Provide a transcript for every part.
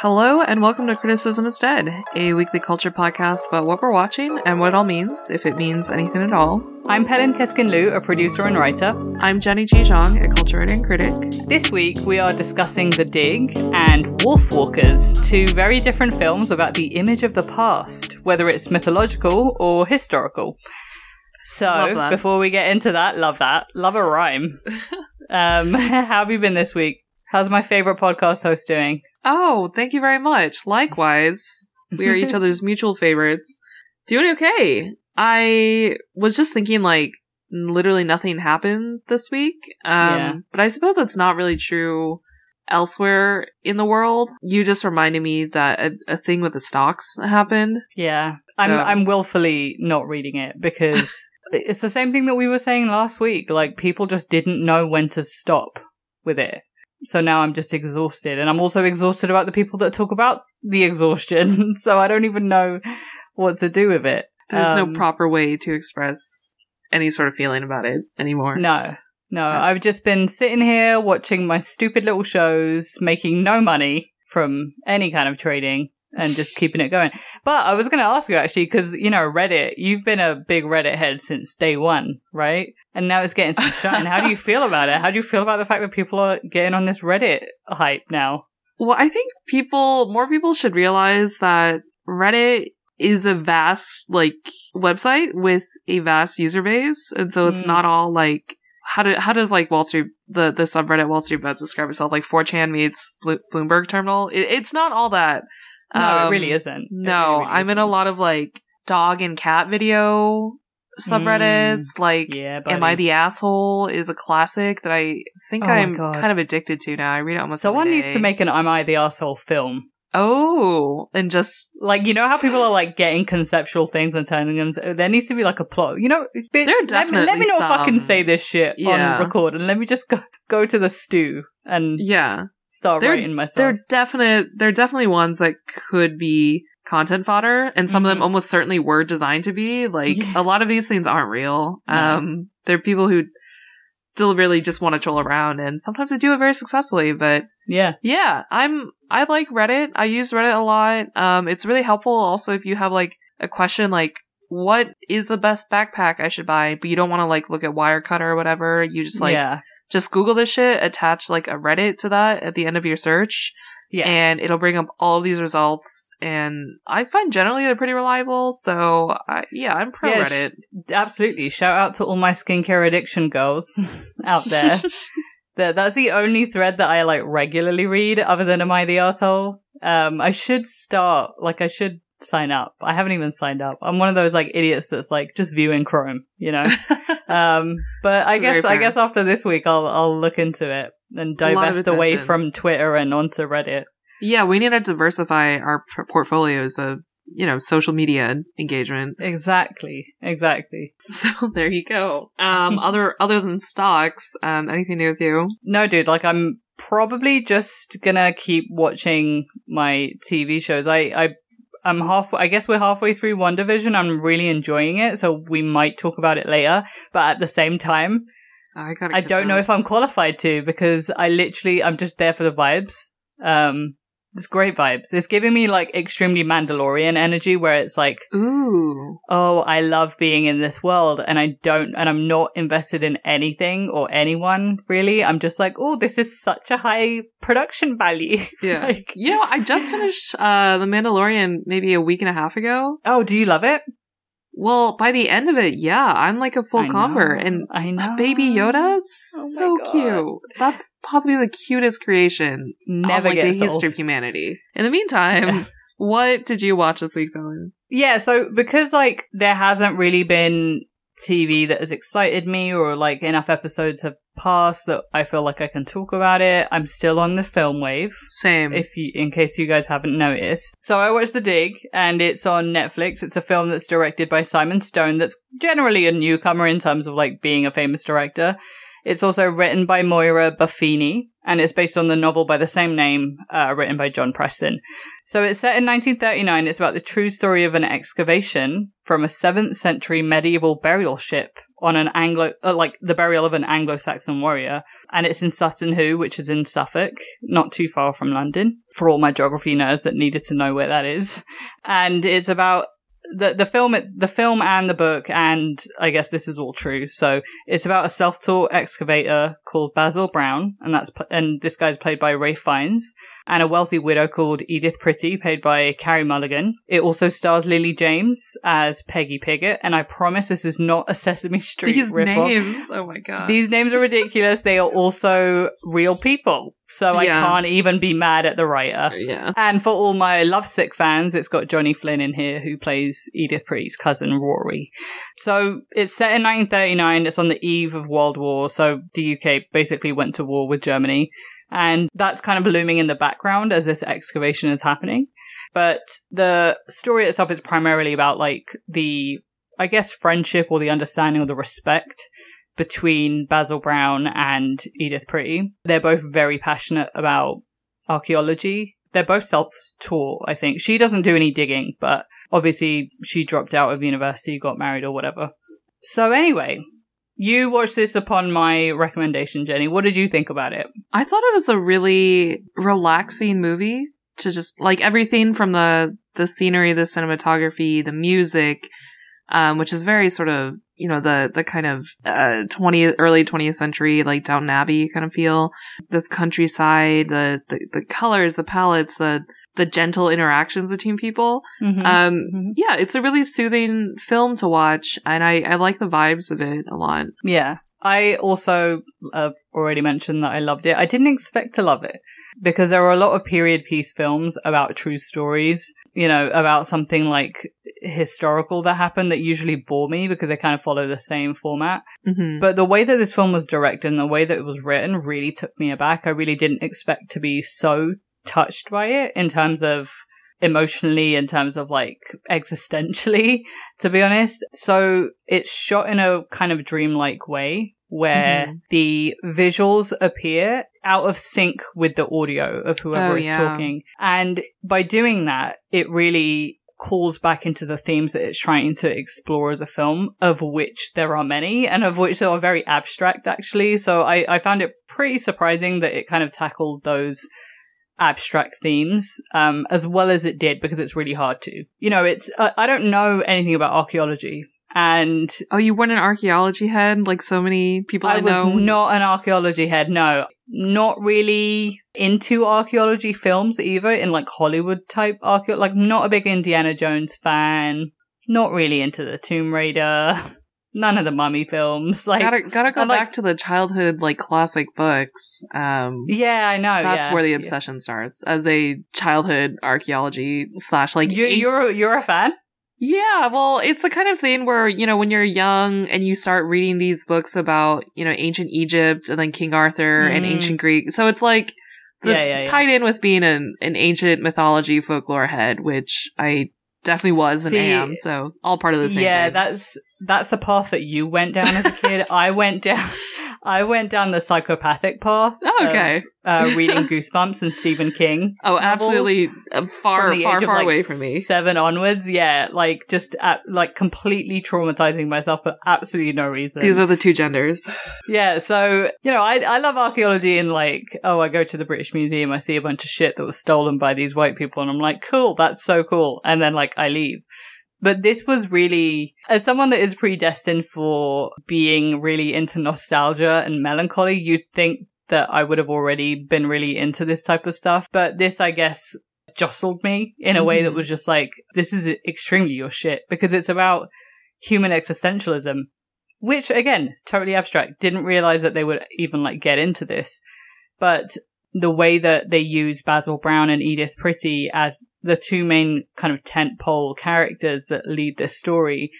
Hello, and welcome to Criticism is Dead, a weekly culture podcast about what we're watching and what it all means, if it means anything at all. I'm Pelin Keskin Liu, a producer and writer. I'm Jenny G. Zhang, a culture writer and critic. This week we are discussing The Dig and Wolfwalkers, two very different films about the image of the past, whether it's mythological or historical. So, before we get into that, love that. Love a rhyme. um, how have you been this week? How's my favorite podcast host doing? Oh, thank you very much. Likewise, we are each other's mutual favorites. Doing okay. I was just thinking, like, literally nothing happened this week. Um, yeah. But I suppose that's not really true elsewhere in the world. You just reminded me that a, a thing with the stocks happened. Yeah. So. I'm, I'm willfully not reading it because it's the same thing that we were saying last week. Like, people just didn't know when to stop with it. So now I'm just exhausted. And I'm also exhausted about the people that talk about the exhaustion. so I don't even know what to do with it. There's um, no proper way to express any sort of feeling about it anymore. No. No, I've just been sitting here watching my stupid little shows, making no money from any kind of trading and just keeping it going. But I was going to ask you actually, because, you know, Reddit, you've been a big Reddit head since day one, right? And now it's getting some shine. How do you feel about it? How do you feel about the fact that people are getting on this Reddit hype now? Well, I think people, more people should realize that Reddit is a vast, like, website with a vast user base. And so it's mm. not all like, how do how does like Wall Street the the subreddit Wall Street Bets describe itself like 4chan meets Bloomberg terminal? It, it's not all that. No, um, it really isn't. No, really I'm isn't. in a lot of like dog and cat video subreddits. Mm, like, yeah, Am I the Asshole is a classic that I think oh I'm kind of addicted to now. I read it almost every day. Someone needs to make an Am I the Asshole film. Oh, and just like you know how people are like getting conceptual things and turning them. There needs to be like a plot. You know, bitch. There definitely let, me, let me not some. fucking say this shit yeah. on record, and let me just go go to the stew and yeah, start they're, writing myself. They're definite. They're definitely ones that could be content fodder, and some mm-hmm. of them mm-hmm. almost certainly were designed to be. Like yeah. a lot of these things aren't real. No. Um, they're people who deliberately just want to troll around, and sometimes they do it very successfully. But yeah, yeah, I'm I like Reddit. I use Reddit a lot. Um, it's really helpful. Also, if you have like a question like what is the best backpack I should buy, but you don't want to like look at Wirecutter or whatever, you just like yeah. Just Google this shit, attach like a Reddit to that at the end of your search, yeah. And it'll bring up all of these results. And I find generally they're pretty reliable. So, I, yeah, I'm pro yeah, Reddit. Absolutely. Shout out to all my skincare addiction girls out there. that, that's the only thread that I like regularly read other than Am I the Asshole? Um, I should start, like, I should sign up. I haven't even signed up. I'm one of those like idiots that's like just viewing Chrome, you know. um, but I guess I guess after this week I'll I'll look into it and divest away from Twitter and onto Reddit. Yeah, we need to diversify our p- portfolios of you know social media engagement. Exactly, exactly. So there you go. Um, other other than stocks, um, anything new with you? No, dude. Like I'm probably just gonna keep watching my TV shows. I I I'm halfway. I guess we're halfway through WandaVision. I'm really enjoying it, so we might talk about it later. But at the same time, I, I don't know if I'm qualified to because I literally I'm just there for the vibes. Um, it's great vibes. It's giving me like extremely Mandalorian energy where it's like, ooh, oh, I love being in this world and I don't, and I'm not invested in anything or anyone really. I'm just like, oh, this is such a high production value. Yeah. like, you know, I just finished, uh, The Mandalorian maybe a week and a half ago. Oh, do you love it? Well, by the end of it, yeah, I'm like a full convert, and I know. Baby Yoda, oh so cute. That's possibly the cutest creation Never of like, the history old. of humanity. In the meantime, what did you watch this week, Pelin? Yeah, so because like there hasn't really been TV that has excited me or like enough episodes have passed that I feel like I can talk about it. I'm still on the film wave. Same. If you, in case you guys haven't noticed. So I watched The Dig and it's on Netflix. It's a film that's directed by Simon Stone that's generally a newcomer in terms of like being a famous director. It's also written by Moira Buffini, and it's based on the novel by the same name, uh, written by John Preston. So it's set in 1939. It's about the true story of an excavation from a 7th century medieval burial ship on an Anglo, uh, like the burial of an Anglo-Saxon warrior. And it's in Sutton Hoo, which is in Suffolk, not too far from London, for all my geography nerds that needed to know where that is. And it's about the the film it's the film and the book and I guess this is all true. So it's about a self-taught excavator called Basil Brown and that's and this guy's played by Rafe Fiennes and a wealthy widow called Edith Pretty, played by Carey Mulligan. It also stars Lily James as Peggy Piggott, and I promise this is not a Sesame Street These ripoff. names. Oh my god. These names are ridiculous. They are also real people, so Yeah. I can't even be mad at the writer. Uh, yeah. And for all my Lovesick fans, it's got Johnny Flynn in here, who plays Edith Pretty's cousin Rory. So it's set in 1939. It's on the eve of World War. So the UK basically went to war with Germany. And that's kind of looming in the background as this excavation is happening. But the story itself is primarily about like the, I guess, friendship or the understanding or the respect between Basil Brown and Edith Pretty. They're both very passionate about archaeology. They're both self-taught, I think. She doesn't do any digging, but obviously she dropped out of university, got married or whatever. So anyway, you watched this upon my recommendation, Jenny. What did you think about it? I thought it was a really relaxing movie to just like everything from the the scenery, the cinematography, the music, um, which is very sort of you know the the kind of uh 20th early 20th century like Downton Abbey kind of feel. This countryside, the the, the colors, the palettes, the the gentle interactions between people. Mm-hmm. Um, Mhm. yeah, it's a really soothing film to watch, and I I like the vibes of it a lot. Yeah. I also have already mentioned that I loved it. I didn't expect to love it because there are a lot of period piece films about true stories, you know, about something like historical that happened that usually bore me because they kind of follow the same format. hmm But the way that this film was directed and the way that it was written really took me aback. I really didn't expect to be so touched by it in terms of emotionally, in terms of like existentially, to be honest. So it's shot in a kind of dreamlike way where Mhm. the visuals appear out of sync with the audio of whoever Oh, is yeah. talking. And by doing that, it really calls back into the themes that it's trying to explore as a film, of which there are many, and of which are very abstract, actually. So I, I found it pretty surprising that it kind of tackled those abstract themes, um, as well as it did, because it's really hard to. You know, it's, uh, I don't know anything about archaeology, and Oh, you weren't an archaeology head like so many people I, I was know. not an archaeology head, no. Not really into archaeology films either, in like Hollywood type archaeo, like not a big Indiana Jones fan. Not really into the Tomb Raider. None of the Mummy films. Like, gotta gotta go I'm like- back to the childhood like classic books. Um, yeah, I know. that's yeah, where the yeah. obsession starts as a childhood archaeology slash like You, an- you're you're a fan. yeah. Well, it's the kind of thing where you know when you're young and you start reading these books about you know ancient Egypt and then King Arthur and Mm. ancient Greek. So it's like the, Yeah, yeah, it's yeah. tied in with being an an ancient mythology folklore head, which I definitely was and See, am. So all part of the same. yeah, thing. that's that's the path that you went down as a kid. I went down. I went down the psychopathic path. Oh, of, okay. uh, reading Goosebumps and Stephen King. Oh, absolutely uh, far, far, of, far like, away from me. Seven onwards, yeah, like just at, like completely traumatizing myself for absolutely no reason. These are the two genders. yeah, so you know, I I love archaeology and like, oh, I go to the British Museum, I see a bunch of shit that was stolen by these white people, and I'm like, cool, that's so cool, and then like I leave. But this was really, as someone that is predestined for being really into nostalgia and melancholy, you'd think that I would have already been really into this type of stuff. But this, I guess, jostled me in a way that Mhm. was just like, this is extremely your shit because it's about human existentialism, which again, totally abstract. Didn't realize that they would even like get into this. But the way that they use Basil Brown and Edith Pretty as the two main kind of tentpole characters that lead this story,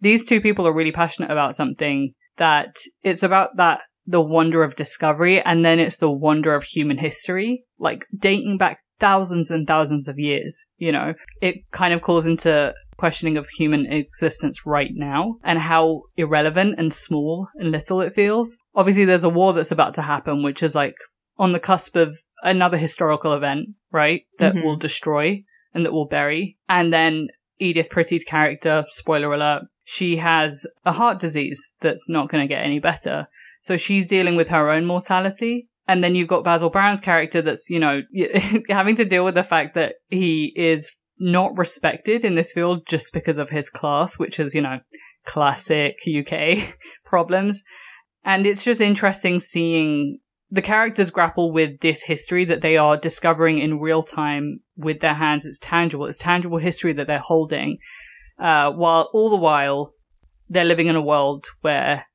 these two people are really passionate about something that it's about that the wonder of discovery and then it's the wonder of human history, like dating back thousands and thousands of years, you know. It kind of calls into questioning of human existence right now and how irrelevant and small and little it feels. Obviously there's a war that's about to happen which is like on the cusp of another historical event, right? That Mhm. will destroy and that will bury. And then Edith Pretty's character, spoiler alert, she has a heart disease that's not going to get any better. So she's dealing with her own mortality. And then you've got Basil Brown's character that's, you know, having to deal with the fact that he is not respected in this field just because of his class, which is, you know, classic UK problems. And it's just interesting seeing the characters grapple with this history that they are discovering in real time with their hands. It's tangible. It's tangible history that they're holding. Uh, while all the while they're living in a world where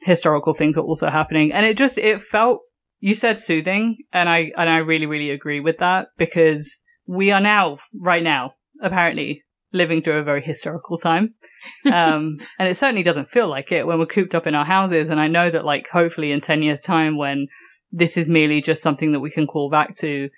historical things are also happening. And it just, it felt, you said soothing. And I, and I really, really agree with that because we are now, right now, apparently living through a very historical time. Um, and it certainly doesn't feel like it when we're cooped up in our houses. And I know that like hopefully in 10 years time when this is merely just something that we can call back to,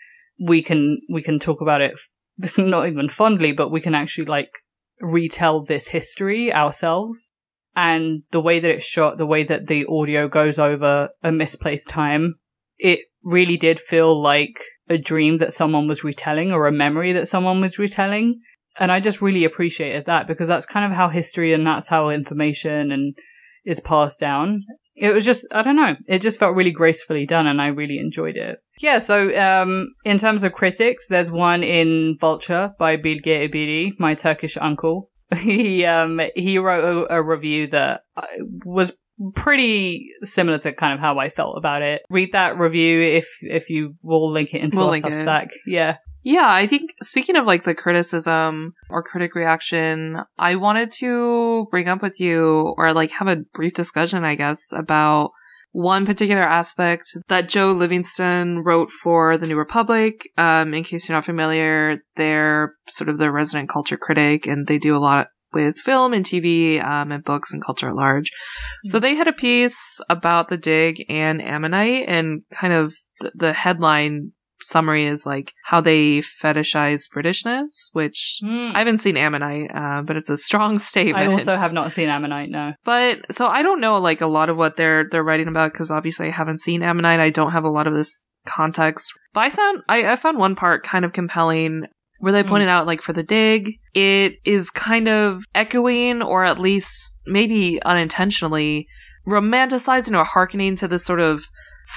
we can, we can talk about it not even fondly, but we can actually like retell this history ourselves. And the way that it's shot, the way that the audio goes over a misplaced time, it really did feel like a dream that someone was retelling or a memory that someone was retelling. And I just really appreciated that because that's kind of how history and that's how information and is passed down. It was just, I don't know, it just felt really gracefully done and I really enjoyed it. Yeah, so um, in terms of critics, there's one in Vulture by Bilge Ebiri, my Turkish uncle. he um, he wrote a, a review that uh, was pretty similar to kind of how I felt about it. Read that review if if you will link it into we'll our Substack. Yeah. Yeah, I think speaking of like the criticism or critic reaction, I wanted to bring up with you or like have a brief discussion, I guess, about one particular aspect that Jo Livingstone wrote for the New Republic. Um, in case you're not familiar, they're sort of the resident culture critic and they do a lot with film and TV um, and books and culture at large. Mm-hmm. So they had a piece about the dig and Ammonite and kind of the headline summary is like how they fetishize Britishness, which mm. I haven't seen Ammonite, uh, but it's a strong statement. I also have not seen Ammonite, no. But so I don't know like a lot of what they're they're writing about because obviously I haven't seen Ammonite. I don't have a lot of this context. But I found I, I found one part kind of compelling where they mm. pointed out like for the dig it is kind of echoing or at least maybe unintentionally romanticizing or hearkening to this sort of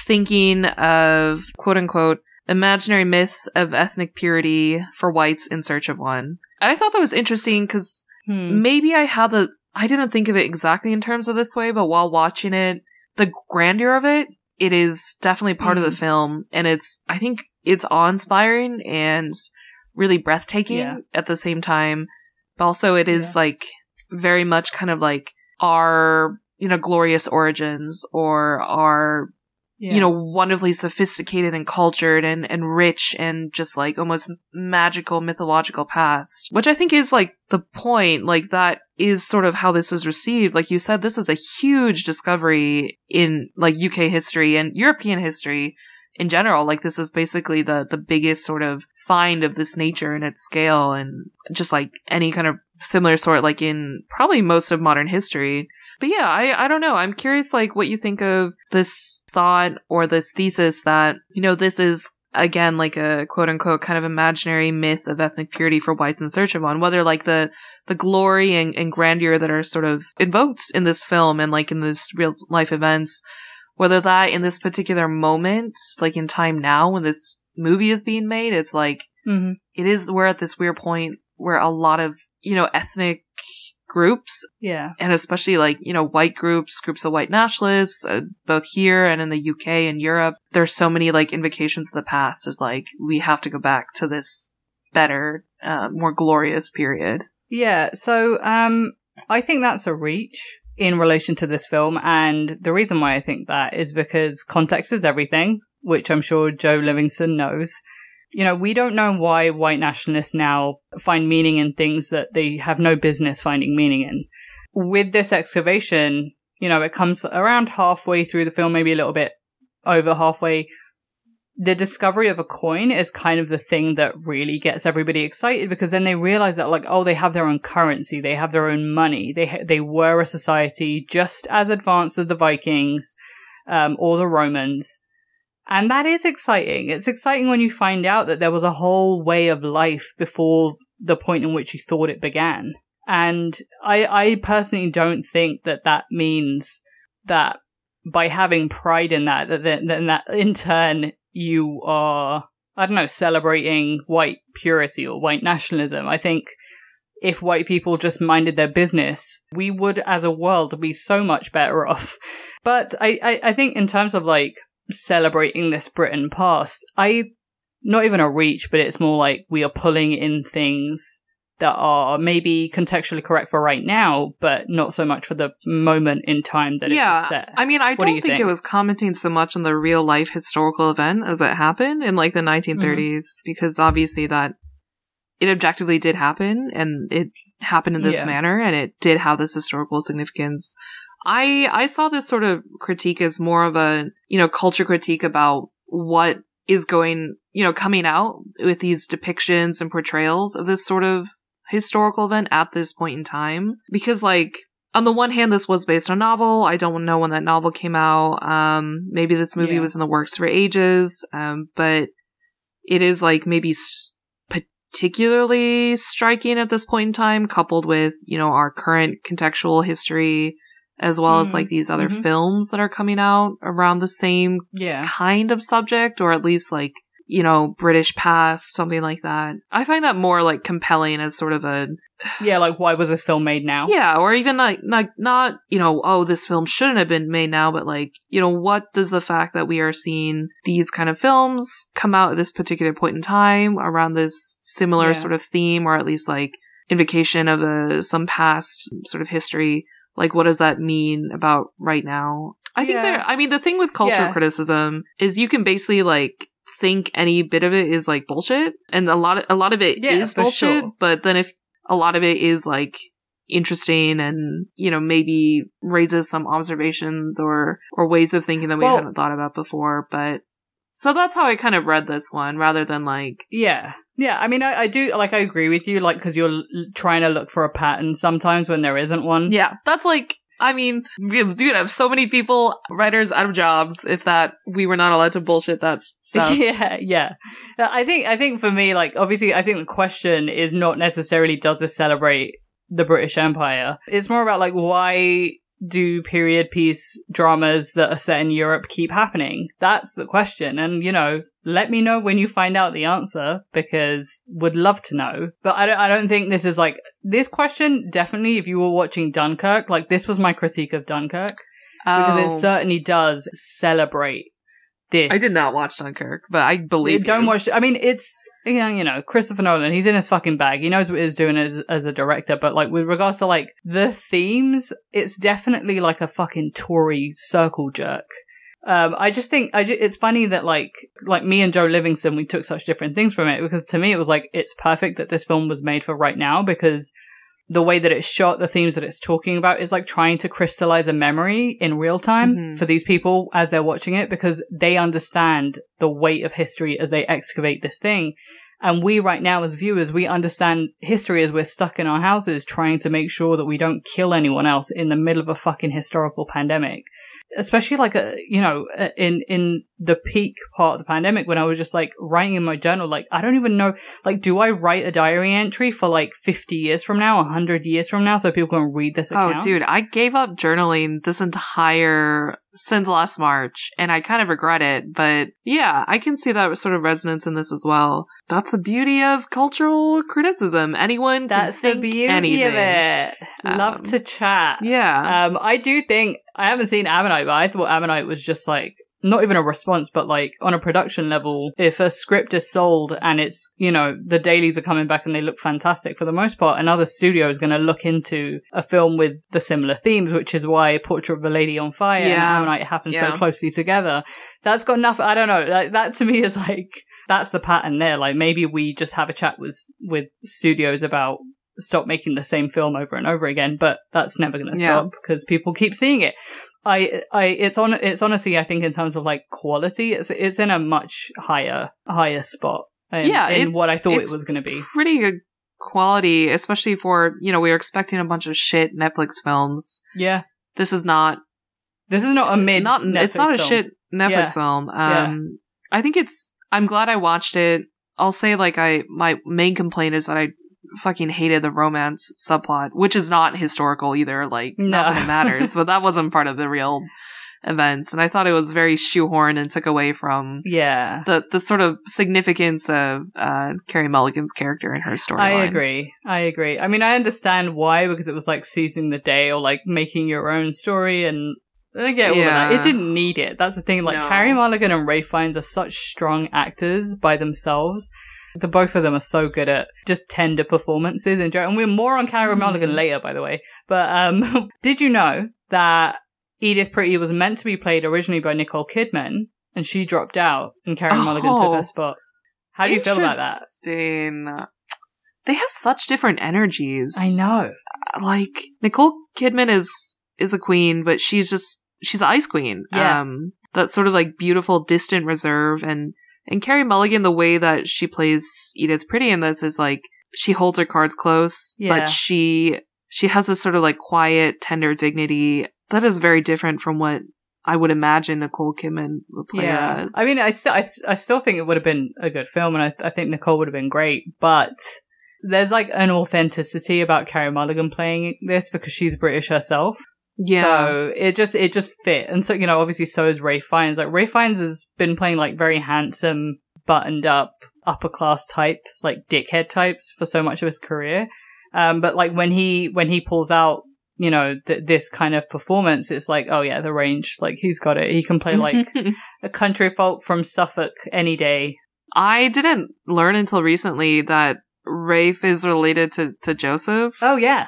thinking of quote unquote imaginary myth of ethnic purity for whites in search of one and i thought that was interesting because hmm. maybe i had the i didn't think of it exactly in terms of this way but while watching it the grandeur of it it is definitely part mm. of the hmm. film and it's i think it's awe-inspiring and really breathtaking yeah. at the same time. But also it is yeah. like very much kind of like our, you know, glorious origins or our, yeah. you know, wonderfully sophisticated and cultured and, and rich and just like almost magical mythological past, which I think is like the point. Like that is sort of how this was received. Like you said, this is a huge discovery in like UK history and European history in general, like this is basically the the biggest sort of find of this nature and its scale, and just like any kind of similar sort, like in probably most of modern history. But yeah, I I don't know. I'm curious, like what you think of this thought or this thesis that you know this is again like a quote unquote kind of imaginary myth of ethnic purity for whites in search of one whether like the the glory and, and grandeur that are sort of invoked in this film and like in this real life events whether that in this particular moment, like in time now when this movie is being made, it's like, mm-hmm. it is, we're at this weird point where a lot of, you know, ethnic groups. Yeah. And especially like, you know, white groups, groups of white nationalists, uh, both here and in the UK and Europe. There's so many like invocations of the past as like, we have to go back to this better, uh, more glorious period. Yeah. So, um, I think that's a reach in relation to this film. And the reason why I think that is because context is everything, which I'm sure Jo Livingstone knows. You know, we don't know why white nationalists now find meaning in things that they have no business finding meaning in. With this excavation, you know, it comes around halfway through the film, maybe a little bit over halfway, the discovery of a coin is kind of the thing that really gets everybody excited because then they realize that like oh they have their own currency they have their own money. They ha- they were a society just as advanced as the Vikings um, or the Romans and that is exciting it's exciting when you find out that there was a whole way of life before the point in which you thought it began And I, I personally don't think that that means that by having pride in that, that then, then that in turn you are, I don't know, celebrating white purity or white nationalism. I think if white people just minded their business, we would as a world be so much better off. But I, I, I think in terms of like celebrating this Britain past, I, not even a reach, but it's more like we are pulling in things that are maybe contextually correct for right now, but not so much for the moment in time that yeah, it was set. I mean, I What do don't you think, think? it was commenting so much on the real life historical event as it happened in like the Mm-hmm. 1930s, because obviously that it objectively did happen and it happened in this Yeah. manner and it did have this historical significance. I I saw this sort of critique as more of a, you know, culture critique about what is going, you know, coming out with these depictions and portrayals of this sort of historical event at this point in time. Because like, on the one hand, this was based on a novel. I don't know when that novel came out. Um, maybe this movie Yeah. was in the works for ages. Um, but it is like maybe s- particularly striking at this point in time, coupled with, you know, our current contextual history, as well as Mhm. like these other Mhm. films that are coming out around the same yeah. kind of subject, or at least like, you know, British past, something like that. I find that more like compelling as sort of a, Yeah, like why was this film made now? yeah, or even like, like not, you know, oh, this film shouldn't have been made now, but like, you know, what does the fact that we are seeing these kind of films come out at this particular point in time around this similar Yeah. sort of theme, or at least like invocation of a, some past sort of history, like what does that mean about right now? I think Yeah. there, I mean, the thing with culture Yeah. criticism is you can basically like, think any bit of it is like bullshit and a lot of a lot of it is Yeah, for bullshit sure. but then if a lot of it is like interesting and you know maybe raises some observations or or ways of thinking that we Well- hadn't thought about before but so that's how i kind of read this one rather than like Yeah. Yeah. I mean, I, I do, like, I agree with you, like, because you're l- trying to look for a pattern sometimes when there isn't one. yeah that's like i mean dude have so many people writers out of jobs if that we were not allowed to bullshit that stuff yeah, yeah. Uh, I think I think for me, like obviously, I think the question is not necessarily does this celebrate the British Empire. It's more about like why do period piece dramas that are set in Europe keep happening? That's the question. And you know, let me know when you find out the answer because would love to know. But I don't I don't think this is like this question definitely if you were watching Dunkirk, like this was my critique of Dunkirk because it Oh, certainly does celebrate this i did not watch dunkirk but i believe don't you. watch. I mean, it's yeah, you know, Christopher Nolan. He's in his fucking bag. He knows what he's doing as, as a director. But like with regards to like the themes, it's definitely like a fucking Tory circle jerk. Um, I just think I ju- it's funny that like like me and Jo Livingstone we took such different things from it because to me it was like it's perfect that this film was made for right now because the way that it's shot, the themes that it's talking about is like trying to crystallize a memory in real time Mhm. for these people as they're watching it because they understand the weight of history as they excavate this thing. And we right now as viewers, we understand history as we're stuck in our houses trying to make sure that we don't kill anyone else in the middle of a fucking historical pandemic. Especially like a, you know, in, in the peak part of the pandemic when I was just like writing in my journal, like, I don't even know, like, do I write a diary entry for like 50 years from now, 100 years from now so people can read this oh, account? Oh, dude, I gave up journaling this entire since last March, and I kind of regret it. But yeah, I can see that sort of resonance in this as well. That's the beauty of cultural criticism. Anyone That's can the beauty anything. of it. Love Um, to chat. Yeah, Um, I do think I haven't seen Ammonite, but I thought Ammonite was just like not even a response, but like on a production level, if a script is sold and it's, you know, the dailies are coming back and they look fantastic for the most part, another studio is going to look into a film with the similar themes, which is why Portrait of a Lady on Fire and Yeah. Ammonite happen so closely together. That's got enough, I don't know, like, that to me is like, that's the pattern there. Like maybe we just have a chat with, with studios about stop making the same film over and over again, but that's never going to Yeah. stop because people keep seeing it. I, I, it's on, it's honestly, I think in terms of like quality, it's, it's in a much higher, higher spot. In, Yeah, in what I thought it was going to be. pretty good quality, especially for you know we were expecting a bunch of shit Netflix films. Yeah, This is not this is not a mid. not it's Netflix not a film. shit Netflix Yeah. film. Um, Yeah. I think it's. I'm glad I watched it. I'll say like I my main complaint is that I fucking hated the romance subplot, which is not historical either. Like, No. not that it matters, but that wasn't part of the real events. And I thought it was very shoehorned and took away from Yeah. the the sort of significance of uh, Carey Mulligan's character and her storyline. I agree. I agree. I mean, I understand why because it was like seizing the day or like making your own story, and I get all of that. Yeah. It didn't need it. That's the thing. Like No. Carey Mulligan and Rafe Fiennes are such strong actors by themselves. The both of them are so good at just tender performances in general. And we're more on Carey Mhm. Mulligan later, by the way. But um, did you know that Edith Pretty was meant to be played originally by Nicole Kidman, and she dropped out, and Carey Mulligan took Oh. her spot? How do you feel about that? Interesting. They have such different energies. I know. like Nicole Kidman is is a queen, but she's just she's an ice queen. Yeah. Um that sort of like beautiful distant reserve and and Carey Mulligan the way that she plays Edith Pretty in this is like she holds her cards close, Yeah. but she she has this sort of like quiet, tender dignity that is very different from what I would imagine Nicole Kidman would play her as. I mean, I still, I, I still think it would have been a good film, and I, I think Nicole would have been great. But there's like an authenticity about Carey Mulligan playing this because she's British herself. Yeah. So it just, it just fit. And so, you know, obviously, so is Rafe Fiennes. Like Rafe Fiennes has been playing like very handsome, buttoned up, upper class types, like dickhead types, for so much of his career. Um, but like when he when he pulls out, you know, th- this kind of performance, it's like, oh yeah, the range. Like he's got it. He can play like a country folk from Suffolk any day. I didn't learn until recently that Rafe is related to, to Joseph. Oh yeah,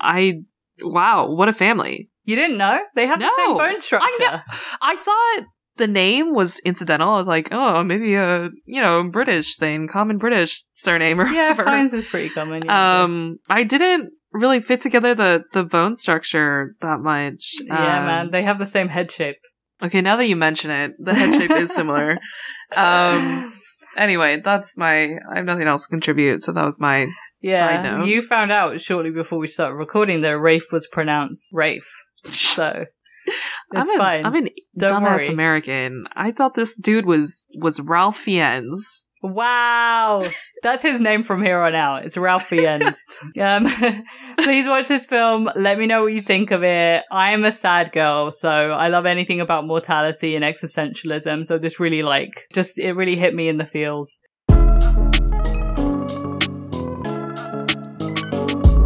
I wow, what a family. you didn't know they have the same No. bone structure. I know. I thought the name was incidental. I was like, oh, maybe a you know British thing, common British surname or Yeah. Fiennes is pretty common. Yeah, I. Um, I didn't really fit together the the bone structure that much. yeah, Um, man, they have the same head shape. Okay, now that you mention it, the head shape is similar. Um, anyway, that's my. I have nothing else to contribute, so that was my. Yeah, you found out shortly before we started recording that Rafe was pronounced Rafe, so it's I'm an, fine. I'm an Don't dumbass worry. American. I thought this dude was was Ralph Fiennes. Wow, that's his name from here on out. It's Ralph Fiennes. um, please watch this film. Let me know what you think of it. I am a sad girl, so I love anything about mortality and existentialism. So this really like just it really hit me in the feels.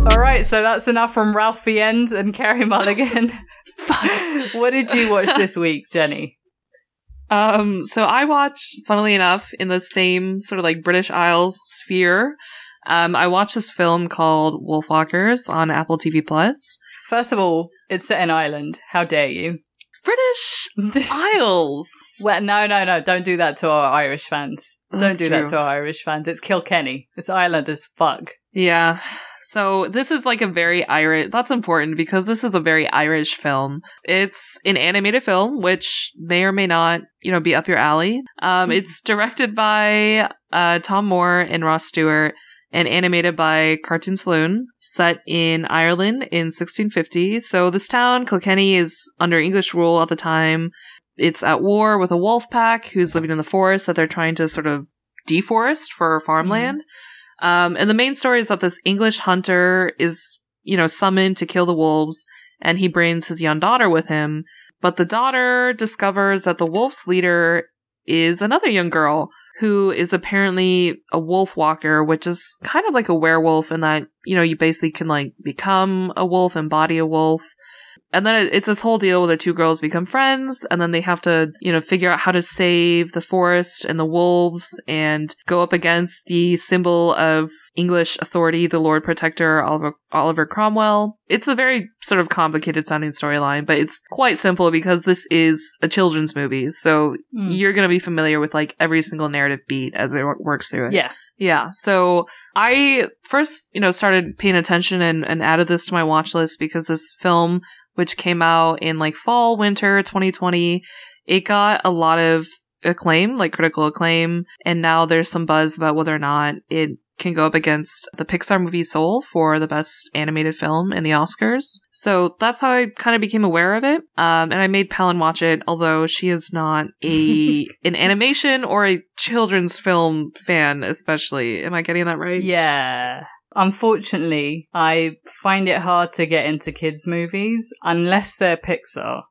All right, so that's enough from Ralph Fiennes and Carey Mulligan. what did you watch this week, Jenny? Um, so I watched, funnily enough, in the same sort of like British Isles sphere. Um, I watched this film called Wolfwalkers on Apple TV Plus. First of all, it's set in Ireland. How dare you? British Isles. Well, no, no, no! Don't do that to our Irish fans. Don't That's do that to our Irish fans. It's Kilkenny. It's Ireland as fuck. Yeah. So this is like a very Irish. That's important because this is a very Irish film. It's an animated film, which may or may not, you know, be up your alley. Um, it's directed by uh, Tomm Moore and Ross Stewart, and animated by Cartoon Saloon, set in Ireland in 1650. So this town, Kilkenny, is under English rule at the time. It's at war with a wolf pack who's living in the forest that they're trying to sort of deforest for farmland. Um, and the main story is that this English hunter is, you know, summoned to kill the wolves, and he brings his young daughter with him. But the daughter discovers that the wolf's leader is another young girl who is apparently a wolf walker, which is kind of like a werewolf in that, you know, you basically can like become a wolf, embody a wolf. And then it- it's this whole deal where the two girls become friends, and then they have to, you know, figure out how to save the forest and the wolves and go up against the symbol of English authority, the Lord Protector, Oliver, Oliver Cromwell. It's a very sort of complicated sounding storyline, but it's quite simple because this is a children's movie. So Mm. you're going to be familiar with like every single narrative beat as it wo- works through it. Yeah. Yeah. So I first, you know, started paying attention and, and added this to my watch list because this film, which came out in like fall, winter 2020, it got a lot of acclaim, like critical acclaim. And now there's some buzz about whether or not it can go up against the Pixar movie Soul for the best animated film in the Oscars. So that's how I kind of became aware of it. Um, and I made Pelin watch it, although she is not a an animation or a children's film fan, especially. Am I getting that right? Yeah. Unfortunately, I find it hard to get into kids' movies unless they're Pixar.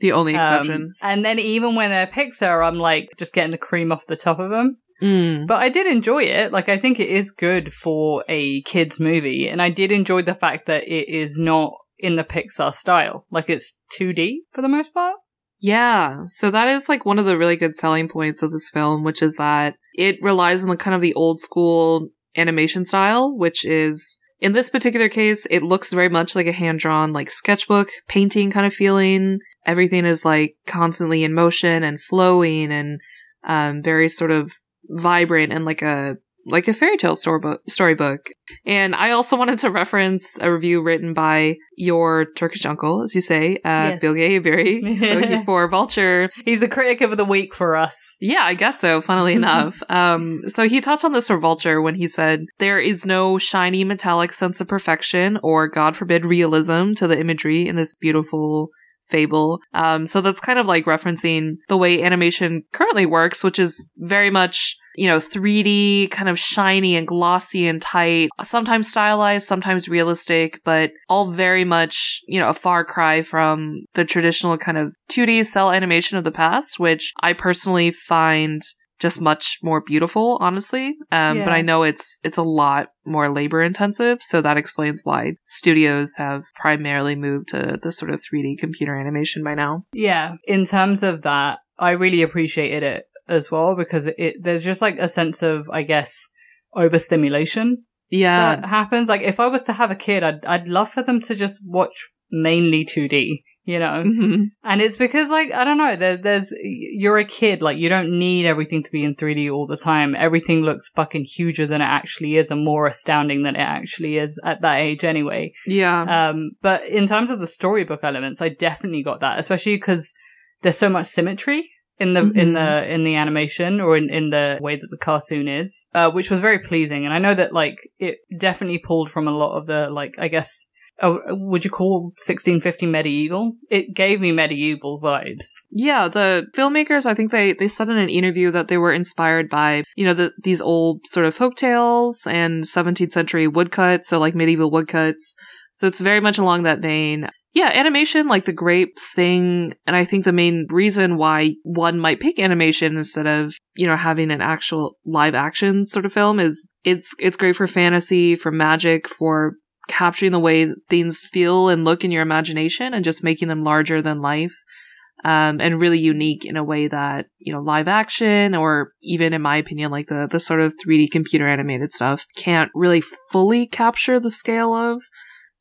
The only Um, exception. and then even when they're Pixar, I'm like just getting the cream off the top of them. Mm. But I did enjoy it. Like, I think it is good for a kids' movie. And I did enjoy the fact that it is not in the Pixar style. Like, it's 2D for the most part. Yeah. So that is like one of the really good selling points of this film, which is that it relies on the kind of the old school animation style, which is in this particular case, it looks very much like a hand drawn, like sketchbook painting kind of feeling. Everything is like constantly in motion and flowing and um, very sort of vibrant and like a like a fairy tale storybook storybook. And I also wanted to reference a review written by your Turkish uncle, as you say, uh, Yes. Bilge so he for Vulture. He's the critic of the week for us. Yeah, I guess so, funnily enough. Um, so he touched on this for Vulture when he said, There is no shiny metallic sense of perfection or, God forbid, realism to the imagery in this beautiful fable. Um, so that's kind of like referencing the way animation currently works, which is very much, you know, 3D, kind of shiny and glossy and tight, sometimes stylized, sometimes realistic, but all very much, you know, a far cry from the traditional kind of 2D cell animation of the past, which I personally find just much more beautiful, honestly. Um, Yeah. but I know it's it's a lot more labor intensive, so that explains why studios have primarily moved to the sort of 3D computer animation by now. Yeah. In terms of that, I really appreciated it as well because it, there's just like a sense of, I guess, overstimulation Yeah, that happens. Like if I was to have a kid, I'd, I'd love for them to just watch mainly 2D, you know? Mhm. And it's because, like, I don't know, there, there's, you're a kid, like, you don't need everything to be in 3D all the time. Everything looks fucking huger than it actually is and more astounding than it actually is at that age anyway. yeah, Um, but in terms of the storybook elements, I definitely got that, especially because there's so much symmetry in the in Mhm. the in the animation or in, in the way that the cartoon is, uh, which was very pleasing. And I know that like it definitely pulled from a lot of the like I guess. Oh, would you call 1650 medieval? It gave me medieval vibes. yeah. The filmmakers, I think they they said in an interview that they were inspired by you know the, these old sort of folk tales and 17th century woodcuts, so like medieval woodcuts. So it's very much along that vein. Yeah, animation, like the great thing, and I think the main reason why one might pick animation instead of, you know, having an actual live action sort of film is it's it's great for fantasy, for magic, for capturing the way things feel and look in your imagination and just making them larger than life. Um, and really unique in a way that, you know, live action or even in my opinion, like the, the sort of 3D computer animated stuff can't really fully capture the scale of.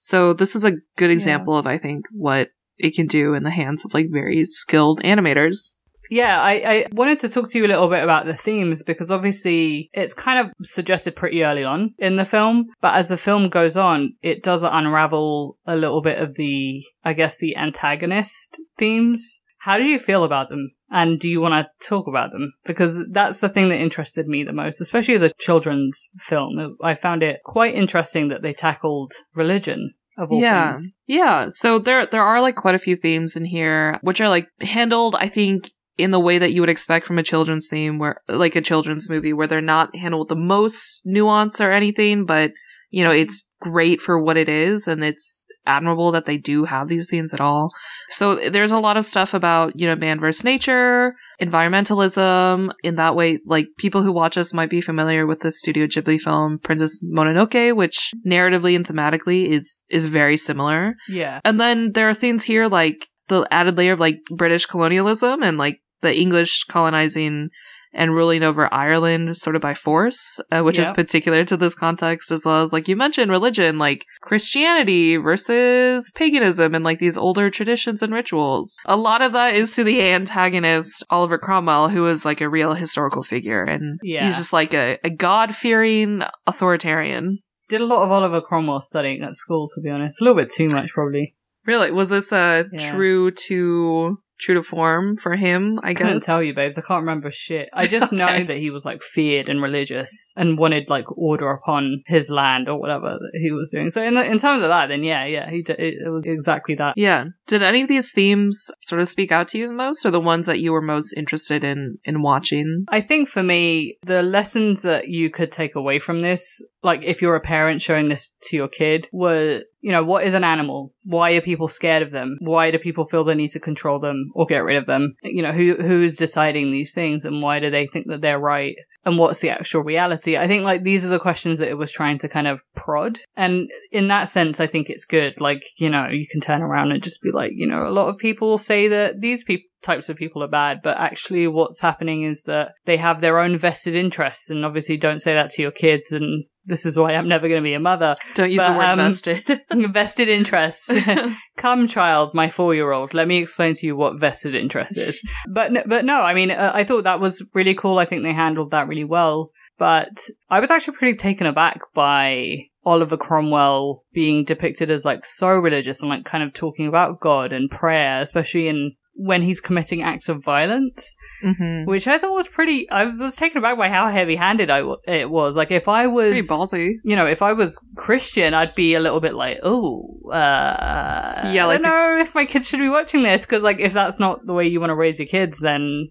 So this is a good example of, I think, what it can do in the hands of like very skilled animators. Yeah, I, I wanted to talk to you a little bit about the themes because obviously it's kind of suggested pretty early on in the film, but as the film goes on, it does unravel a little bit of the, I guess, the antagonist themes. How do you feel about them? And do you want to talk about them? Because that's the thing that interested me the most, especially as a children's film. I found it quite interesting that they tackled religion of all yeah. things. Yeah. So there there are like quite a few themes in here which are like handled, I think, in the way that you would expect from a children's theme where like a children's movie where they're not handled with the most nuance or anything, but you know, it's great for what it is and it's admirable that they do have these themes at all. So there's a lot of stuff about, you know, man versus nature, environmentalism. In that way, like people who watch us might be familiar with the Studio Ghibli film Princess Mononoke, which narratively and thematically is is very similar. Yeah. And then there are things here like the added layer of like British colonialism and like the English colonizing and ruling over Ireland sort of by force, uh, which is particular to this context, as well as like you mentioned religion, like Christianity versus paganism and like these older traditions and rituals. A lot of that is to the antagonist, Oliver Cromwell, who is like a real historical figure. And Yeah. he's just like a, a God fearing authoritarian. Did a lot of Oliver Cromwell studying at school, to be honest. A little bit too much, probably. Really? Was this uh, Yeah. true to true to form for him? I I couldn't tell you, babes. I can't remember shit. I just know that he was like feared and religious and wanted like order upon his land or whatever that he was doing. So in the, in terms of that, then yeah, yeah, he d- it, it was exactly that. Yeah. Did any of these themes sort of speak out to you the most, or the ones that you were most interested in in watching? I think for me, the lessons that you could take away from this like if you're a parent showing this to your kid were you know what is an animal? Why are people scared of them? Why do people feel the need to control them or get rid of them? You know who who is deciding these things and why do they think that they're right? And what's the actual reality? I think like these are the questions that it was trying to kind of prod. And in that sense i think it's good. Like you know you can turn around and just be like you know a lot of people say that these people types of people are bad, but actually what's happening is that they have their own vested interests and obviously don't say that to your kids and this is why I'm never going to be a mother. Don't use But, the word um, vested. vested interests. Come, child, my four-year-old. Let me explain to you what vested interest is. But but no, I mean, uh, I thought that was really cool. I think they handled that really well. But I was actually pretty taken aback by Oliver Cromwell being depicted as like so religious and like kind of talking about God and prayer, especially in when he's committing acts of violence mm-hmm. which I thought was pretty. I was taken aback by how heavy-handed I w- it was. Like if I was, Pretty ballsy. you know, if I was Christian, I'd be a little bit like, oh, uh, Yeah, I don't know if my kids should be watching this because, like, if that's not the way you want to raise your kids, then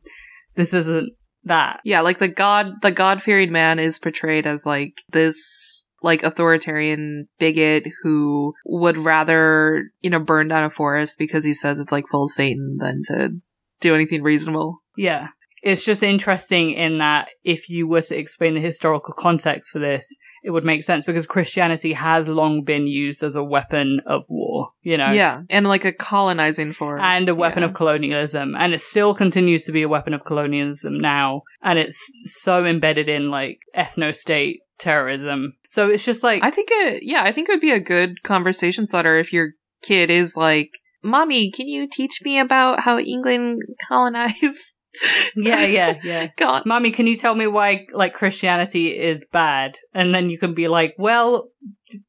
this isn't that. Yeah, like the god, the god fearing man is portrayed as like this like authoritarian bigot who would rather you know burn down a forest because he says it's like full of Satan than to do anything reasonable. Yeah. It's just interesting in that if you were to explain the historical context for this, it would make sense because Christianity has long been used as a weapon of war, you know? Yeah, and like a colonizing force and a weapon yeah. of colonialism and it still continues to be a weapon of colonialism now and it's so embedded in like ethno state terrorism so it's just like I think it. Yeah, I think it would be a good conversation starter if your kid is like, "Mommy, can you teach me about how England colonized?" yeah yeah yeah God. mommy can you tell me why like christianity is bad and then you can be like well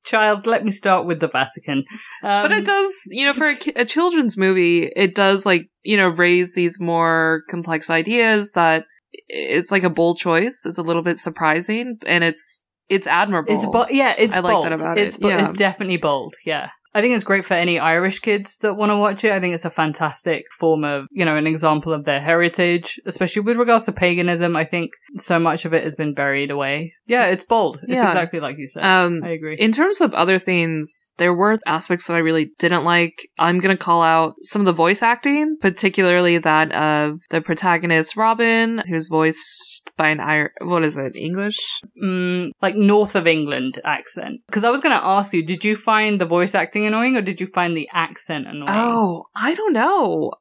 child let me start with the vatican um, But it does, you know, for a, a children's movie, it does like, you know, raise these more complex ideas that it's like a bold choice. It's a little bit surprising and it's, it's admirable. It's bo- yeah, it's I like bold. that about it's it, bo- yeah. it's definitely bold. Yeah. I think it's great for any Irish kids that want to watch it. I think it's a fantastic form of, you know, an example of their heritage, especially with regards to paganism. I think so much of it has been buried away. Yeah, it's bold. It's Yeah. exactly like you said. um, I agree. In terms of other things, there were aspects that I really didn't like. I'm gonna call out some of the voice acting, particularly that of the protagonist Robin, who's voiced by an Ir- what is it, English? mm, like north of England accent. Because I was going to ask you, did you find the voice acting annoying or did you find the accent annoying? Oh, I don't know.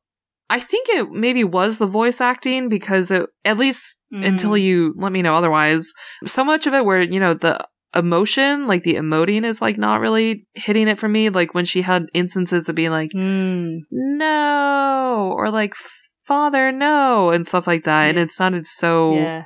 I think it maybe was the voice acting because it, at least Mm. until you let me know otherwise, so much of it where, you know, the emotion, like the emoting is like not really hitting it for me. Like when she had instances of being like, Mm. no, or like, father, no, and stuff like that. And it sounded so Yeah.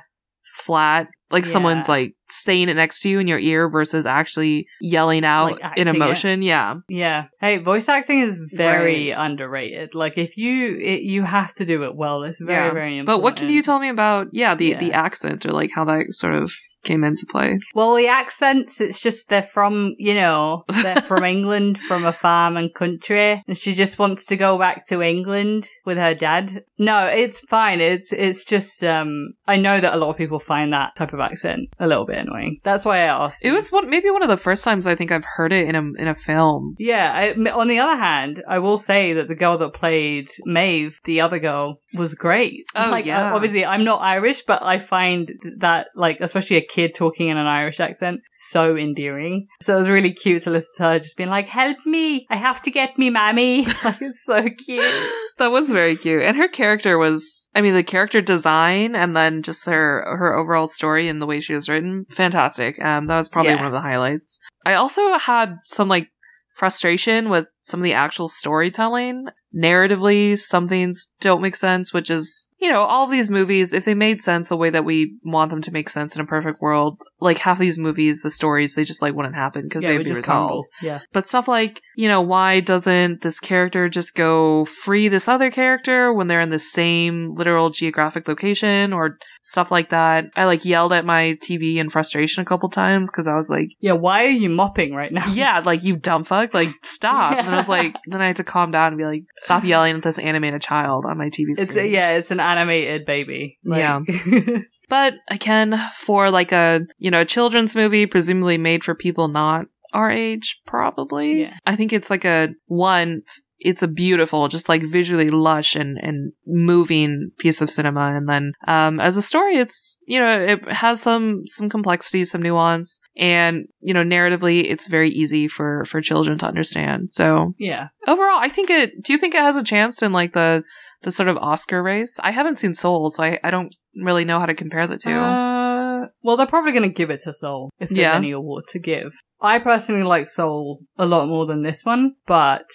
Flat. Like someone's like saying it next to you in your ear versus actually yelling out Like in acting it. emotion. Yeah. Yeah. Hey, voice acting is very Right. underrated. Like if you it, you have to do it well. It's very Yeah. very important. But what can you tell me about, yeah, the, the accent or like how that sort of came into play? Well, the accents, it's just they're from, you know, they're from England, from a farm and country, and she just wants to go back to England with her dad. No, it's fine. It's it's just um I know that a lot of people find that type of accent a little bit annoying. That's why I asked. It was one, maybe one of the first times I think I've heard it in a, in a film. Yeah, I, on the other hand, I will say that the girl that played Maeve, the other girl, was great. Oh, like, yeah. obviously, I'm not Irish, but I find that, like, especially a kid talking in an Irish accent, so endearing. So it was really cute to listen to her just being like, help me, I have to get me mammy. like, it's so cute. That was very cute. And her character was, I mean, the character design and then just her, her overall story and the way she was written, fantastic. Um, that was probably Yeah. one of the highlights. I also had some like frustration with some of the actual storytelling. Narratively, some things don't make sense, which is, you know, all these movies, if they made sense the way that we want them to make sense in a perfect world, like half these movies, the stories, they just like wouldn't happen because yeah, they'd be just resolved. Yeah. But stuff like, you know, why doesn't this character just go free this other character when they're in the same literal geographic location or stuff like that? I like yelled at my TV in frustration a couple times because I was like, Yeah, why are you mopping right now? yeah, like you dumb fuck, like stop. I was like, then I had to calm down and be like, stop yelling at this animated child on my TV screen. It's a, yeah, it's an animated baby. Like- But again, for like a, you know, a children's movie, presumably made for people not our age, probably. Yeah. I think it's like a one, it's a beautiful, just like visually lush and, and moving piece of cinema. And then, um, as a story, it's, you know, it has some, some complexity, some nuance. And, you know, narratively, it's very easy for, for children to understand. So Yeah. overall, I think it, do you think it has a chance in like the, the sort of Oscar race? I haven't seen Soul, so I, I don't really know how to compare the two. Uh, well, they're probably going to give it to Soul if there's Yeah. any award to give. I personally like Soul a lot more than this one, but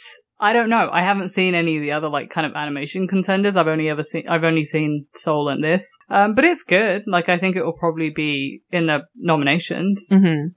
I don't know. I haven't seen any of the other like kind of animation contenders. I've only ever seen I've only seen Soul and this, um, but it's good. Like I think it will probably be in the nominations. hmm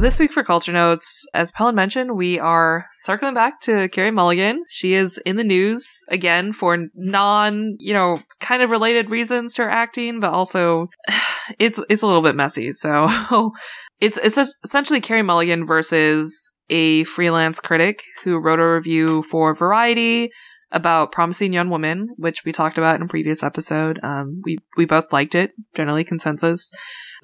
This week for Culture Notes, as Pelin mentioned, we are circling back to Carey Mulligan. She is in the news again for non, you know, kind of related reasons to her acting, but also it's it's a little bit messy. So it's it's essentially Carey Mulligan versus a freelance critic who wrote a review for Variety about Promising Young Woman, which we talked about in a previous episode. Um, we we both liked it, generally consensus.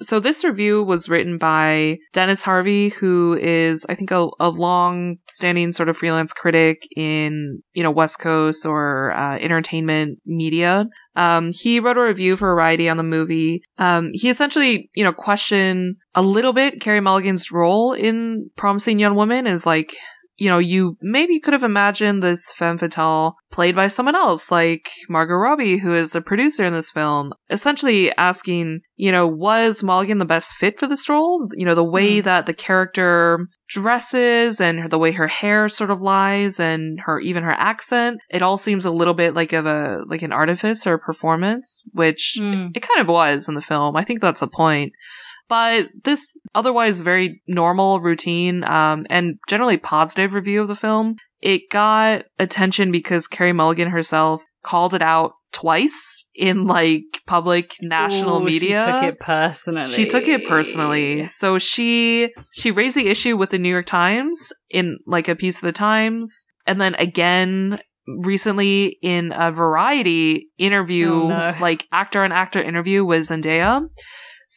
So this review was written by Dennis Harvey, who is, I think, a, a long-standing sort of freelance critic in, you know, West Coast or uh, entertainment media. Um, he wrote a review for Variety on the movie. Um, he essentially, you know, questioned a little bit Carey Mulligan's role in Promising Young Woman is like, you know, you maybe could have imagined this femme fatale played by someone else, like Margot Robbie, who is the producer in this film, essentially asking, you know, was Mulligan the best fit for this role? You know, the way that the character dresses and the way her hair sort of lies and her, even her accent, it all seems a little bit like of a, like an artifice or a performance, which Mm. it kind of was in the film. I think that's the point. But this otherwise very normal, routine, um, and generally positive review of the film, it got attention because Carey Mulligan herself called it out twice in like public national Ooh, media. She took it personally. She took it personally. So she she raised the issue with the New York Times in like a piece of the Times, and then again recently in a Variety interview, Oh, no. like actor and actor interview with Zendaya.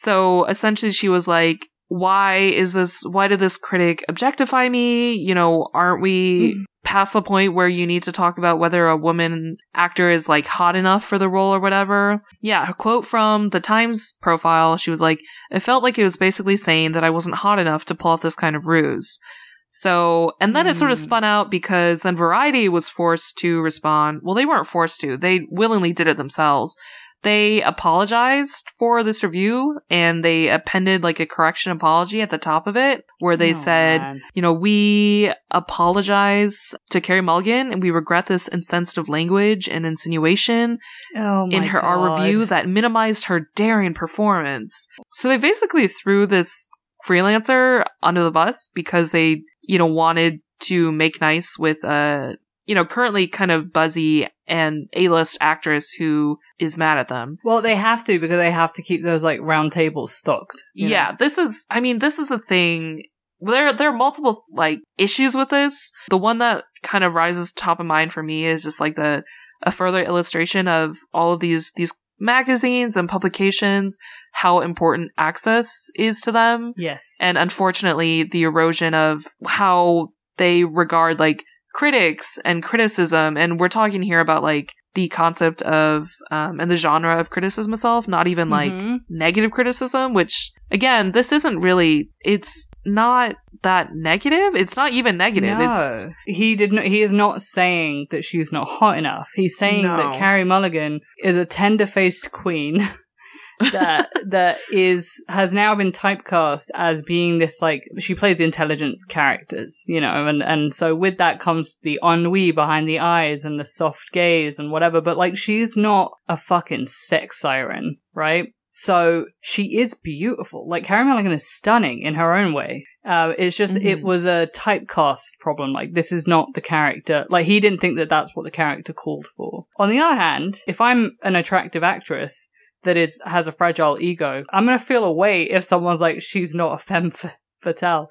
So essentially, she was like. Why is this? Why did this critic objectify me? You know, aren't we Mm. past the point where you need to talk about whether a woman actor is like hot enough for the role or whatever? Yeah, a quote from the Times profile. She was like, it felt like it was basically saying that I wasn't hot enough to pull off this kind of ruse. So, and then it sort of Hmm. spun out because then Variety was forced to respond. Well, they weren't forced to. They willingly did it themselves. They apologized for this review and they appended like a correction apology at the top of it where they Oh, said, man. you know, we apologize to Carey Mulligan and we regret this insensitive language and insinuation oh in her our review that minimized her daring performance. So they basically threw this freelancer under the bus because they, you know, wanted to make nice with a, you know, currently kind of buzzy and A-list actress who is mad at them. Well, they have to because they have to keep those like round tables stocked. you know? Yeah, this is I mean, this is a thing there there are multiple like issues with this. The one that kind of rises top of mind for me is just like the a further illustration of all of these these magazines and publications how important access is to them Yes. and unfortunately the erosion of how they regard like critics and criticism and we're talking here about like the concept of um, and the genre of criticism itself not even like Mhm. negative criticism which again this isn't really it's not that negative it's not even negative no, it's he did not. He is not saying that she's not hot enough. He's saying No. that Carey Mulligan is a tender-faced queen that that is has now been typecast as being this like she plays intelligent characters, you know, and and so with that comes the ennui behind the eyes and the soft gaze and whatever. But like she's not a fucking sex siren, right? So she is beautiful. Like Carey Mulligan is stunning in her own way. Uh, it's just it Mhm. was a typecast problem. Like this is not the character. Like he didn't think that that's what the character called for. On the other hand, if I'm an attractive actress that is has a fragile ego, I'm gonna feel a way if someone's like she's not a femme f- fatale.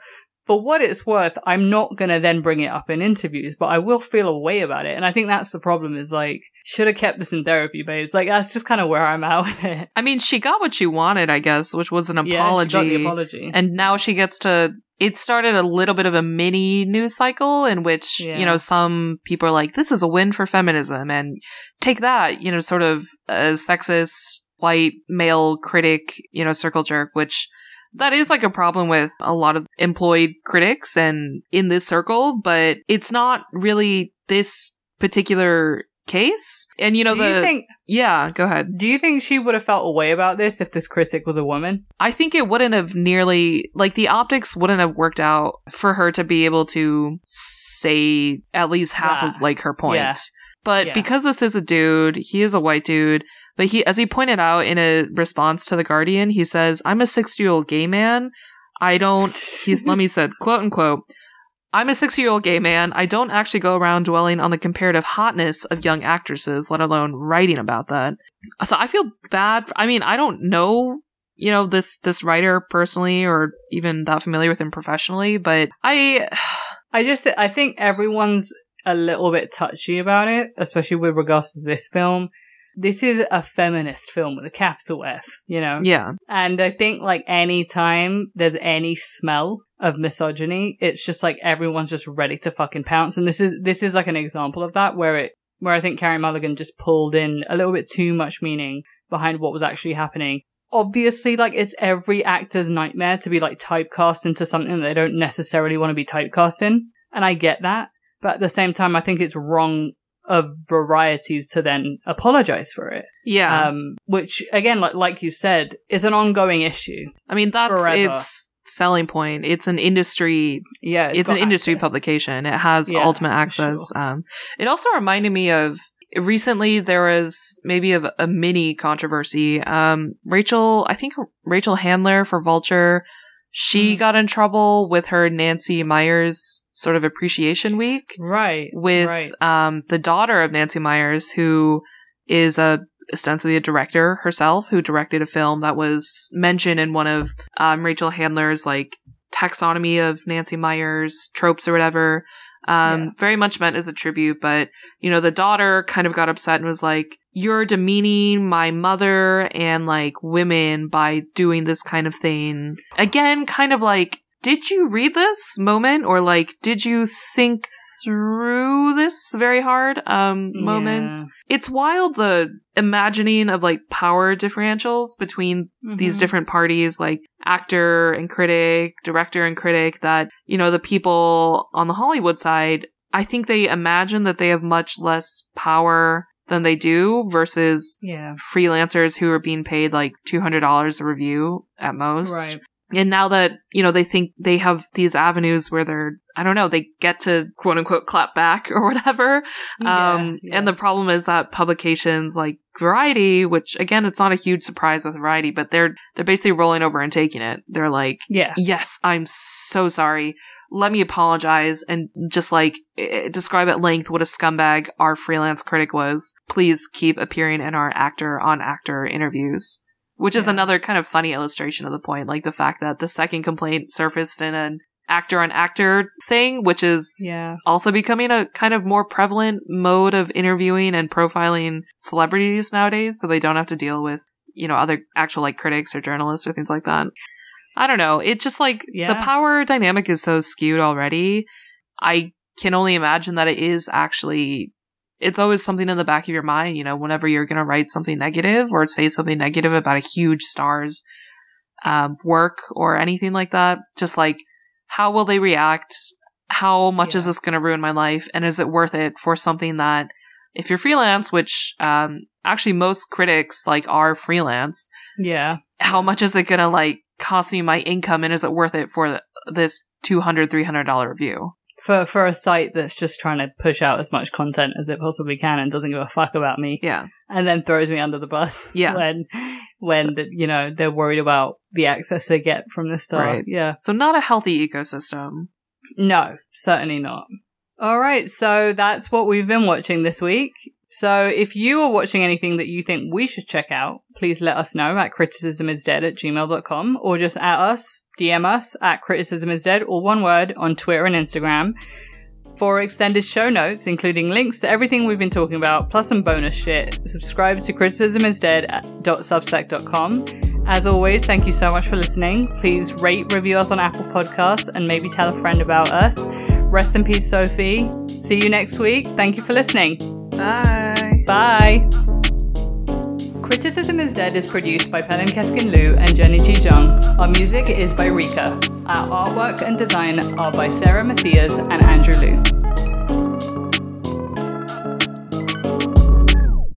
for what it's worth, I'm not going to then bring it up in interviews, but I will feel a way about it. And I think that's the problem is like, should have kept this in therapy, babes. Like, that's just kind of where I'm at with it. I mean, she got what she wanted, I guess, which was an Yeah, she apology. got the apology. and now she gets to it started a little bit of a mini news cycle in which Yeah. you know some people are like this is a win for feminism and take that you know sort of a sexist white male critic you know circle jerk which that is like a problem with a lot of employed critics and in this circle but it's not really this particular case and you know do the you think, yeah go ahead do you think she would have felt a way about this if this critic was a woman? I think it wouldn't have nearly like the optics wouldn't have worked out for her to be able to say at least half Yeah. of like her point. Yeah. But Yeah. because this is a dude, he is a white dude. But he, as he pointed out in a response to the Guardian, he says, "I'm a 60 year old gay man. I don't." He's let me said quote unquote. I'm a 60 year old gay man. I don't actually go around dwelling on the comparative hotness of young actresses, let alone writing about that. So I feel bad. I mean, I don't know, you know, this, this writer personally or even that familiar with him professionally, but I, I just, I think everyone's a little bit touchy about it, especially with regards to this film. This is a feminist film with a capital F, you know? yeah, And I think like any time there's any smell of misogyny, it's just like everyone's just ready to fucking pounce. And this is, this is like an example of that where it, where I think Carey Mulligan just pulled in a little bit too much meaning behind what was actually happening. Obviously, like it's every actor's nightmare to be like typecast into something they don't necessarily want to be typecast in. And I get that. But at the same time, I think it's wrong of varieties to then apologize for it. yeah. Um, which again, like, like you said, is an ongoing issue. I mean, that's forever. its selling point. It's an industry Yeah. it's, an got industry publication. It has Yeah, ultimate access. Um, it also reminded me of recently there was maybe of a mini controversy. Um, Rachel, I think Rachel Handler for Vulture, she Mhm. got in trouble with her Nancy Meyers sort of appreciation week Right. with right. um, the daughter of Nancy Meyers, who is a ostensibly a director herself, who directed a film that was mentioned in one of um, Rachel Handler's like taxonomy of Nancy Meyers tropes or whatever. Um, Yeah. very much meant as a tribute, but you know, the daughter kind of got upset and was like, "You're demeaning my mother and like women by doing this kind of thing." Again, kind of like did you read this moment or like did you think through this very hard um moment Yeah. it's wild the imagining of like power differentials between these Mhm. different parties like actor and critic director and critic that you know the people on the hollywood side i think they imagine that they have much less power than they do versus Yeah. freelancers who are being paid like $200 a review at most Right. And now that, you know, they think they have these avenues where they're, I don't know, they get to quote unquote clap back or whatever. Yeah, um, yeah. and the problem is that publications like Variety, which again, it's not a huge surprise with Variety, but they're, they're basically rolling over and taking it. They're like, Yeah. yes, I'm so sorry. Let me apologize and just like describe at length what a scumbag our freelance critic was. Please keep appearing in our actor on actor interviews. Which is Yeah. another kind of funny illustration of the point, like the fact that the second complaint surfaced in an actor on actor thing, which is Yeah. also becoming a kind of more prevalent mode of interviewing and profiling celebrities nowadays, so they don't have to deal with, you know, other actual like critics or journalists or things like that. I don't know. It just like Yeah. the power dynamic is so skewed already. I can only imagine that it is actually it's always something in the back of your mind, you know, whenever you're going to write something negative or say something negative about a huge star's um, work or anything like that. Just like, how will they react? How much is this going to ruin my life? And is it worth it for something that, if you're freelance, which um, actually most critics like are freelance, Yeah. how much is it going to like cost me my income and is it worth it for this $200, $300 review? For for a site that's just trying to push out as much content as it possibly can and doesn't give a fuck about me, Yeah. and then throws me under the bus. Yeah. When when the, you know they're worried about the access they get from the start. Right. Yeah. So not a healthy ecosystem. No, certainly not. All right, so that's what we've been watching this week. So if you are watching anything that you think we should check out, please let us know at criticismisdead at gmail.com or just at us, DM us at criticismisdead, or one word, on Twitter and Instagram. For extended show notes, including links to everything we've been talking about, plus some bonus shit, subscribe to criticismisdead.substack.com. As always, thank you so much for listening. Please rate, review us on Apple Podcasts, and maybe tell a friend about us. Rest in peace, Sophie. See you next week. Thank you for listening. Bye. Bye. Criticism is Dead is produced by Pelin Keskin Liu and Jenny Ji Jung. Our music is by Rika. Our artwork and design are by Sarah Macias and Andrew Liu.